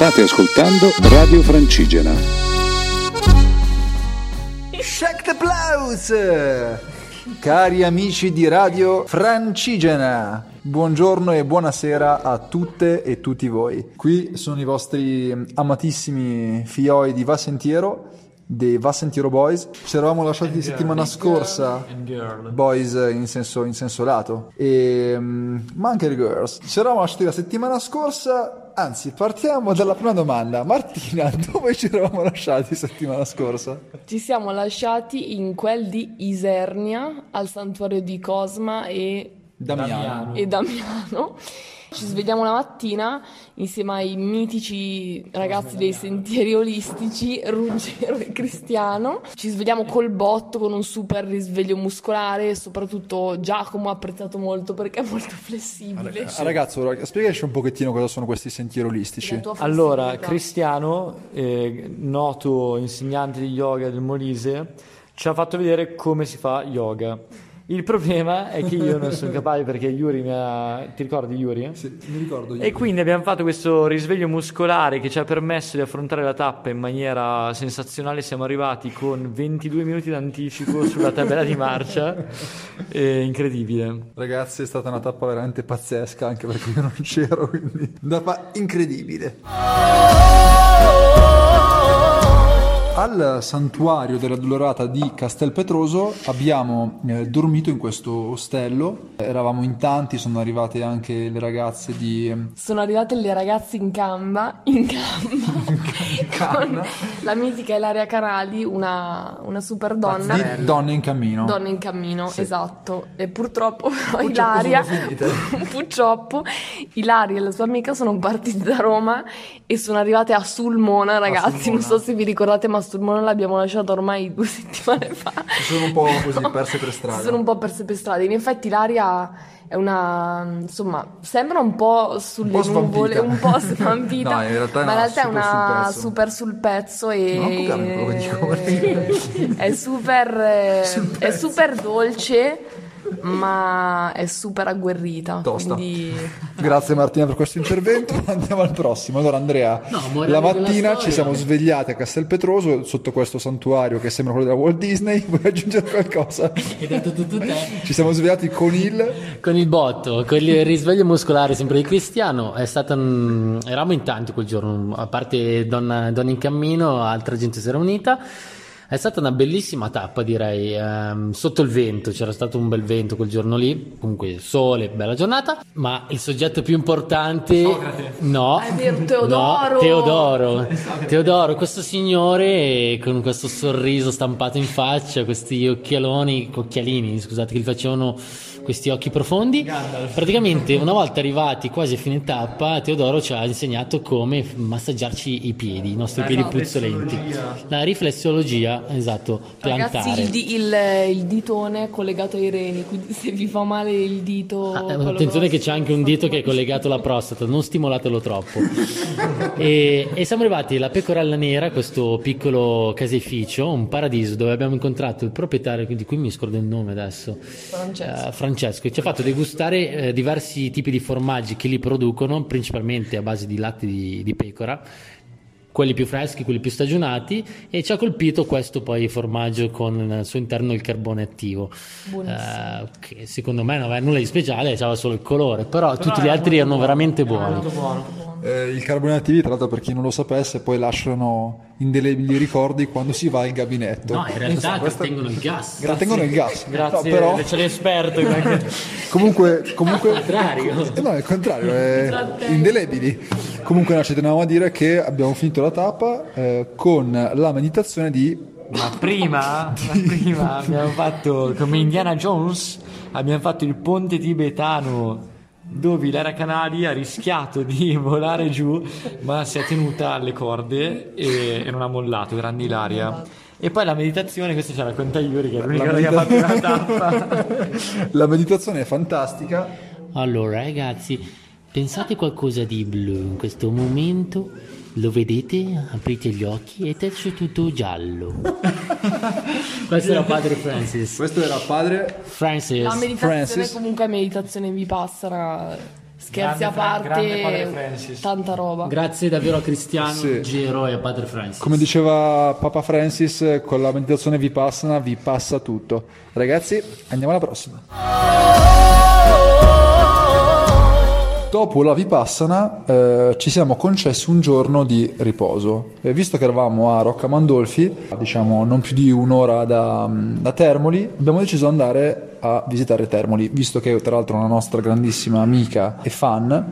State ascoltando Radio Francigena. Check the blouse! Cari amici di Radio Francigena, buongiorno e buonasera a tutte e tutti voi. Qui sono i vostri amatissimi fioi di Vassentiero dei Vassentiero Boys. Ci eravamo lasciati And settimana girl. scorsa. Girl. Boys in senso, in senso lato, e, mm, ma anche le girls. Ci eravamo lasciati la settimana scorsa. Anzi, partiamo dalla prima domanda. Martina, dove ci eravamo lasciati settimana scorsa? Ci siamo lasciati in quel di Isernia, al santuario di Cosma e, Damiano. e Damiano. Ci svegliamo la mattina insieme ai mitici ragazzi dei sentieri olistici, Ruggero e Cristiano. Ci svegliamo col botto con un super risveglio muscolare e soprattutto Giacomo ha apprezzato molto perché è molto flessibile. Ah, Ragazzo, rag- spiegaci un pochettino cosa sono questi sentieri olistici. Allora. Cristiano, eh, noto insegnante di yoga del Molise, ci ha fatto vedere come si fa yoga. Il problema è che io non sono capace perché Yuri mi ha... Ti ricordi Yuri? Sì, mi ricordo io. E quindi abbiamo fatto questo risveglio muscolare che ci ha permesso di affrontare la tappa in maniera sensazionale. Siamo arrivati con 22 minuti d'anticipo sulla tabella di marcia. È incredibile. Ragazzi, è stata una tappa veramente pazzesca, anche perché io non c'ero, quindi una tappa incredibile. Al santuario della Dolorata di Castelpetroso abbiamo eh, dormito in questo ostello. Eravamo in tanti, sono arrivate anche le ragazze di eh, Sono arrivate le ragazze in gamba, in gamba, con la mitica Ilaria Canali, una, una super donna. di Donne in Cammino. Donna in cammino, esatto. E purtroppo Purtroppo Ilaria, purtroppo Ilaria e la sua amica sono partite da Roma e sono arrivate a Sulmona, ragazzi. Non so se vi ricordate, ma Sulmona l'abbiamo lasciata ormai due settimane fa. Si sono un po' così perse per strada. Si sono un po' perse per strada. In effetti Ilaria è una, insomma, sembra un po' sulle Un po' nuvole, un po' svampita, No, in realtà è ma in una realtà è una super sul pezzo e Non perché- è super, è super dolce, ma è super agguerrita. Tosta. Quindi Grazie Martina per questo intervento. Andiamo al prossimo. Allora, Andrea, No, la mattina ci siamo svegliati a Castelpetroso sotto questo santuario che sembra quello della Walt Disney. Vuoi aggiungere qualcosa? Hai detto tutto te. Ci siamo svegliati con il. Con il botto, con il risveglio muscolare sempre di Cristiano, è stata un- eravamo in tanti quel giorno, a parte donna, donna in cammino, altra gente si era unita. È stata una bellissima tappa, direi, ehm, sotto il vento, c'era stato un bel vento quel giorno lì, comunque sole, bella giornata, ma il soggetto più importante... No, Ah, è vero, Teodoro! No, Teodoro, Teodoro, questo signore con questo sorriso stampato in faccia, questi occhialoni, occhialini, scusate, che gli facevano questi occhi profondi. Praticamente, una volta arrivati quasi a fine tappa, Teodoro ci ha insegnato come massaggiarci i piedi, i nostri piedi puzzolenti. La riflessologia, esatto, ragazzi, piantare. il, di- il- il ditone è collegato ai reni, quindi se vi fa male il dito... Ah, eh, attenzione che c'è anche un dito che è collegato alla prostata, non stimolatelo troppo. e, e siamo arrivati alla Pecorella Nera, questo piccolo caseificio, un paradiso dove abbiamo incontrato il proprietario, di cui mi scordo il nome adesso, Francesco. eh, Francesco, e ci ha fatto degustare eh, diversi tipi di formaggi che li producono, principalmente a base di latte di, di pecora. Quelli più freschi, quelli più stagionati, e ci ha colpito questo poi formaggio con al suo interno il carbone attivo. Buonissimo. Eh, che secondo me non aveva nulla di speciale, aveva solo il colore, però, tutti gli altri erano veramente buoni. Eh, il carbone attivi, tra l'altro, per chi non lo sapesse, poi lasciano indelebili ricordi quando si va in gabinetto. No, in realtà trattengono il gas. Trattengono il gas. Grazie, No, però, c'è l'esperto. comunque, comunque Al contrario. Eh no, è il contrario, è indelebili. Comunque, no, ci tenevamo a dire che abbiamo finito la tappa eh, con la meditazione di Ma prima, ma prima abbiamo fatto come Indiana Jones, abbiamo fatto il ponte tibetano dove Ilaria Canali ha rischiato di volare giù, ma si è tenuta alle corde e, e non ha mollato, grande Ilaria. E poi la meditazione, questo ce la racconta Yuri, che è l'unica La che ha fatto medita- una tappa. la meditazione è fantastica. Allora, ragazzi, pensate qualcosa di blu in questo momento. Lo vedete? Aprite gli occhi ed è tutto giallo. Questo era padre Francis. Questo era padre Francis. La meditazione Francis. comunque meditazione vipassana Scherzi Grande a parte, Francis. tanta roba. Grazie davvero a Cristiano, Sì. Giro e a Padre Francis. Come diceva Papa Francis, con la meditazione vipassana vi passa tutto. Ragazzi, andiamo alla prossima. Dopo la Vipassana eh, ci siamo concessi un giorno di riposo. E visto che eravamo a Rocca Mandolfi, diciamo non più di un'ora da, da Termoli, abbiamo deciso di andare a visitare Termoli, visto che tra l'altro una nostra grandissima amica e fan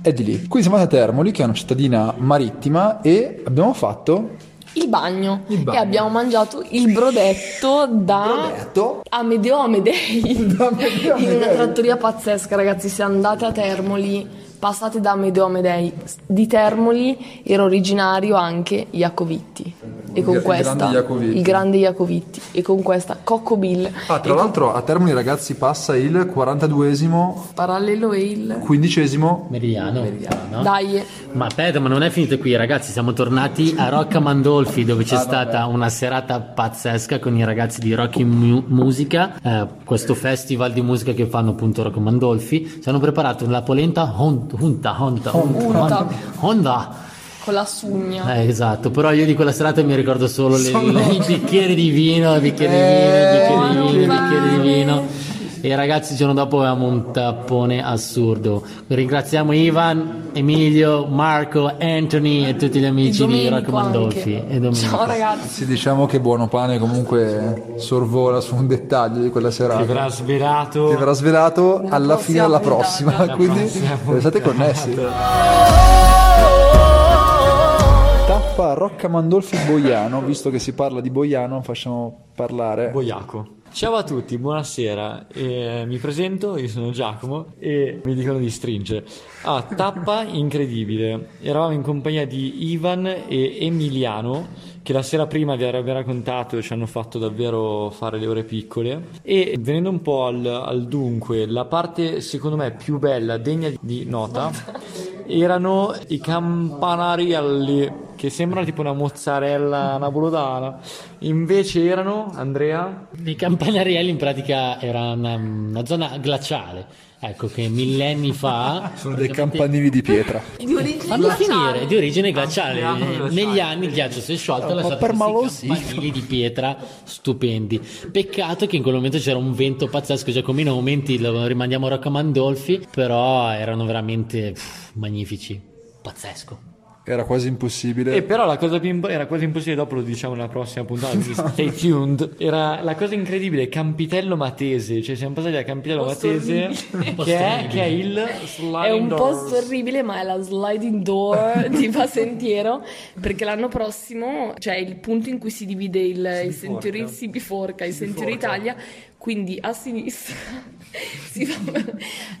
è di lì. Quindi siamo andati a Termoli, che è una cittadina marittima, e abbiamo fatto Il bagno. Il bagno. E abbiamo mangiato il brodetto da Brodetto? Amedeo Amedei. Da Amedeo In una trattoria pazzesca, ragazzi. Se andate a Termoli, passate da Amedeo Amedei. Di Termoli era originario anche Iacovitti. E con Il grande questa, Iacovitti. il grande Iacovitti. E con questa, Cocco Bill. Ah, tra E l'altro a Termoli ragazzi passa il 42esimo, Parallelo e il. 15esimo Meridiano. no? Dai, Ma aspetta, ma non è finito qui, ragazzi. Siamo tornati a Rocca Mandolfi, dove c'è stata una serata pazzesca con i ragazzi di Rocky Mu- Musica, eh, questo festival di musica che fanno appunto Rocca Mandolfi. Ci hanno preparato la polenta Hon- Hunta, Honda, Honda. Honda. Con la sugna. Eh, esatto, però io di quella serata mi ricordo solo le- le- i bicchieri di vino, i bicchieri di vino, i bicchieri di vino, i bicchieri di vino. E ragazzi il giorno dopo avevamo un tappone assurdo. Ringraziamo Ivan, Emilio, Marco, Anthony e tutti gli amici di Domenico Rocco Mandolfi. anche. Domenico. Ciao ragazzi. Sì, diciamo che Buono Pane comunque sorvola su un dettaglio di quella Ti serata. verrà svelato. Ti verrà svelato alla fine prossima della puntata. prossima, Alla quindi prossima state connessi. Rocca Mandolfi Boiano, visto che si parla di Boiano, facciamo parlare. Boiaco. Ciao a tutti, buonasera. Eh, mi presento, io sono Giacomo e mi dicono di stringere. Ah, tappa incredibile. Eravamo in compagnia di Ivan e Emiliano, che la sera prima vi avrebbe raccontato ci hanno fatto davvero fare le ore piccole. E venendo un po' al, al dunque, la parte secondo me più bella, degna di nota, erano i campanarielli che sembrano tipo una mozzarella napoletana. Invece erano, Andrea, I Campanarielli in pratica era una, una zona glaciale. Ecco che millenni fa Sono dei campanili di pietra. Di origine Fanno glaciale. finire di origine glaciale. Glaciale. Negli anni il ghiaccio si è sciolto e lasciato questi campanili di pietra stupendi. Peccato che in quel momento c'era un vento pazzesco, Giacomino a momenti lo rimandiamo a Rocca Mandolfi, però erano veramente pff, magnifici. Pazzesco. Era quasi impossibile. E però la cosa più imp- era quasi impossibile, dopo lo diciamo nella prossima puntata, quindi stay tuned. Era la cosa incredibile, Campitello Matese, cioè siamo passati da Campitello Matese, che è, che è il sliding È un doors. posto orribile, ma è la sliding door di Pasentiero. Perché l'anno prossimo c'è il punto in cui si divide il, il Century, si biforca il Century Italia. Quindi a sinistra si va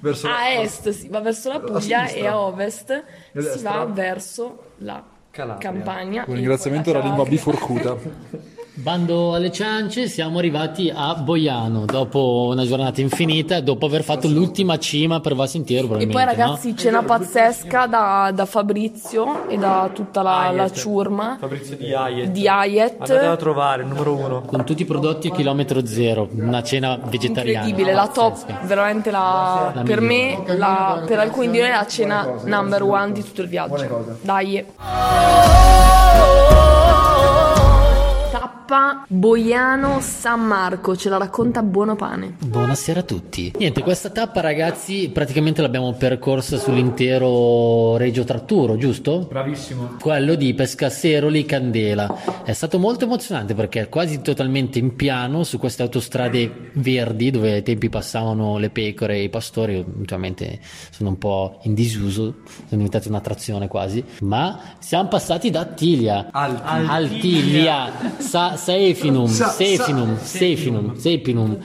Verso la- a est si va verso la Puglia e a ovest si va verso la Calabria. Campania. Un ringraziamento alla la lingua biforcuta. Bando alle ciance, siamo arrivati a Boiano dopo una giornata infinita, dopo aver fatto l'ultima cima per Val Sentiero. E poi probabilmente, no? ragazzi cena pazzesca da, da Fabrizio e da tutta la, la ciurma Fabrizio di Hayet. di Hayet. Andatela a trovare, numero uno. con tutti i prodotti a chilometro zero, una cena vegetariana. incredibile, la top, veramente la, La per migliore. me, la- per alcuni di noi la cena number one di tutto il viaggio. Dai. Tappa Boiano San Marco, ce la racconta Buono Pane. Buonasera a tutti. Niente, questa tappa ragazzi praticamente l'abbiamo percorsa sull'intero Regio Tratturo, giusto? Bravissimo. Quello di Pescasseroli Candela. È stato molto emozionante perché è quasi totalmente in piano su queste autostrade verdi dove ai tempi passavano le pecore e i pastori, ultimamente sono un po' in disuso, sono diventati un'attrazione quasi, ma siamo passati da Attilia. Alti. Altilia, Sa- Seifinum, Sa- Seifinum, Seifinum, Seipinum.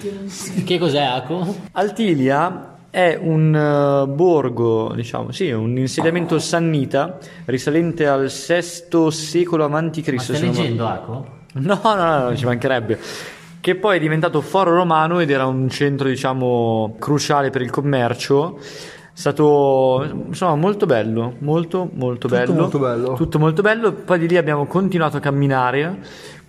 Che cos'è Aco? Altilia è un eh, borgo, diciamo, sì, un insediamento sannita risalente al VI secolo avanti Ma stai se non leggendo Aco? No, no, no, no, ci mancherebbe. Che poi è diventato foro romano ed era un centro, diciamo, cruciale per il commercio. È stato insomma molto bello, molto molto bello. molto bello. Tutto molto bello. Poi di lì abbiamo continuato a camminare.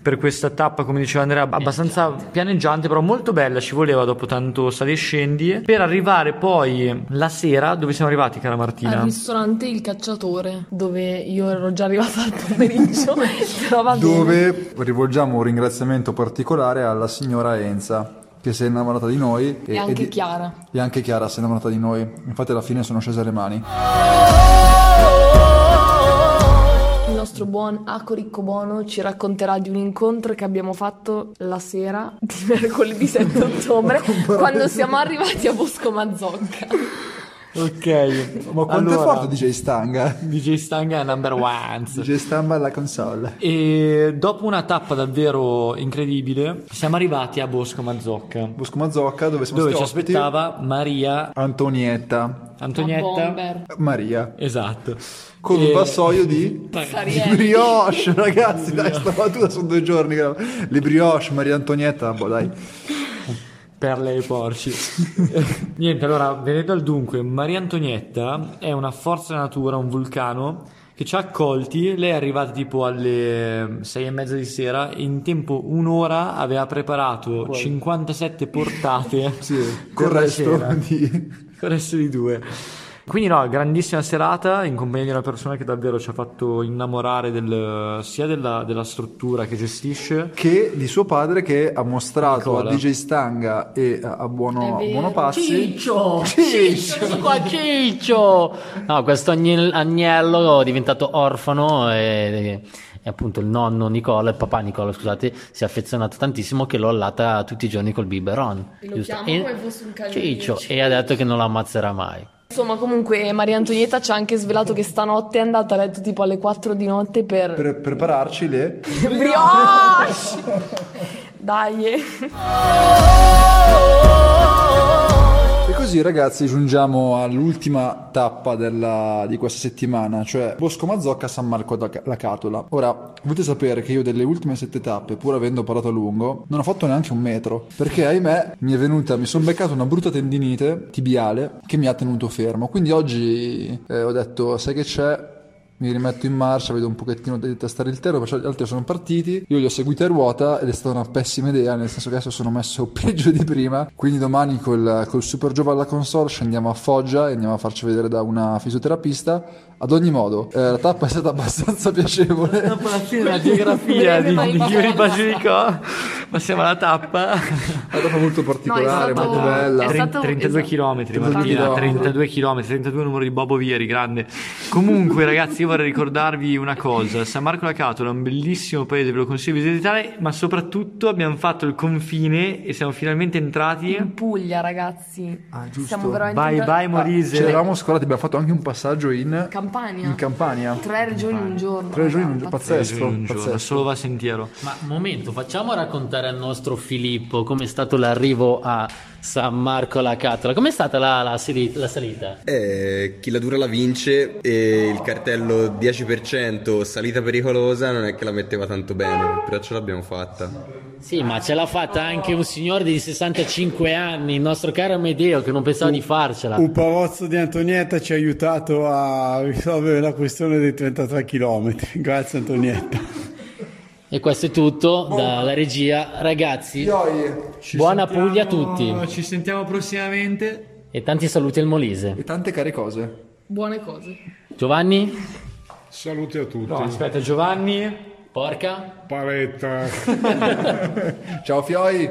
Per questa tappa, come diceva Andrea, abbastanza pianeggiante, però molto bella, ci voleva dopo tanto sali e scendi, per arrivare poi la sera, dove siamo arrivati cara Martina? Al ristorante Il Cacciatore, dove io ero già arrivata al pomeriggio. Dove rivolgiamo un ringraziamento particolare alla signora Enza che si è innamorata di noi E anche di- Chiara. e anche Chiara si è innamorata di noi infatti alla fine sono scese le mani nostro buon Aco Ricco Bono ci racconterà di un incontro che abbiamo fatto la sera di mercoledì 7 ottobre, quando siamo arrivati a Bosco Mazzocca. Ok, ma quanto è forte DJ Stanga DJ Stanga è number one. DJ Stamba alla console E dopo una tappa davvero incredibile, siamo arrivati a Bosco Mazzocca, Bosco Mazzocca dove siamo dove ci ospiti aspettava Maria Antonietta Antonietta. Maria Esatto. con E- un vassoio di Sarielli. brioche ragazzi dai sta battuta sono due giorni le brioche Maria Antonietta boh dai Perle ai porci. Niente, allora, venendo al dunque, Maria Antonietta è una forza della natura, un vulcano che ci ha accolti. Lei è arrivata tipo alle sei e mezza di sera e in tempo un'ora aveva preparato 57 portate sì, col la resto di Con il resto di due. Quindi no, grandissima serata in compagnia di una persona che davvero ci ha fatto innamorare del- sia della, della struttura che gestisce che di suo padre che ha mostrato Nicola. a DJ Stanga e a a Buono, a. Buono Passi Ciccio! Ciccio! qua Ciccio! No, questo agnel- agnello è diventato orfano e, e appunto il nonno Nicola, il papà Nicola, scusate, si è affezionato tantissimo che lo allata tutti i giorni col biberon. E lo giusto? chiama come fosse un cagnolino. Ciccio, e ha detto che non lo ammazzerà mai. Insomma, comunque Maria Antonietta ci ha anche svelato che stanotte è andata a letto tipo alle 4 di notte per... per prepararci le Brioche! Dai! Così ragazzi giungiamo all'ultima tappa della- di questa settimana, cioè Bosco Mazzocca San Marco da la Catola. Ora, dovete sapere che io delle ultime sette tappe, pur avendo parlato a lungo, non ho fatto neanche un metro, perché ahimè mi è venuta, mi sono beccato una brutta tendinite tibiale che mi ha tenuto fermo. Quindi oggi eh, ho detto, sai che c'è? Mi rimetto in marcia, vedo un pochettino di testare il terreno, perciò gli altri sono partiti, io li ho seguiti a ruota ed è stata una pessima idea, nel senso che adesso sono messo peggio di prima, quindi domani col, col Super Giova alla console scendiamo a Foggia e andiamo a farci vedere da una fisioterapista. Ad ogni modo, eh, la tappa è stata abbastanza piacevole. Dopo la fine della geografia di, di Chiuri Basilicò, passiamo alla tappa. È stata molto particolare, No, è stato- molto bella. è stato- 32 esatto. km 32 Martina, chilometri. 32 km, 32 numero di Bobo Vieri, grande. Comunque ragazzi io vorrei ricordarvi una cosa, San Marco la Catola è un bellissimo paese, ve lo consiglio di visitare, ma soprattutto abbiamo fatto il confine e siamo finalmente entrati. In Puglia, ragazzi. Ah, giusto. Siamo veramente Bye entrati- bye Ah, Molise. ci eravamo scordati, abbiamo fatto anche un passaggio in, Campania. In Campania. Tre regioni in un giorno. Tre regioni in un giorno, pazzesco, giorni in un giorno, pazzesco. solo va sentiero. Ma un momento, facciamo raccontare al nostro Filippo com'è stato l'arrivo a San Marco la Catola. Com'è stata la, la la salita? Eh, chi la dura la vince e il cartello 10% salita pericolosa non è che la metteva tanto bene, però ce l'abbiamo fatta. Sì, ma ce l'ha fatta anche un signore di 65 anni, il nostro caro Amedeo, che non pensava di farcela. Un pavozzo di Antonietta ci ha aiutato a risolvere la questione dei 33 km. Grazie Antonietta. E questo è tutto dalla regia. Ragazzi, buona Puglia a tutti Ci sentiamo prossimamente. e tanti saluti al Molise. E tante care cose. Buone cose. Giovanni, Saluti a tutti. No, aspetta Giovanni. porca. Paretta. Ciao Fioi!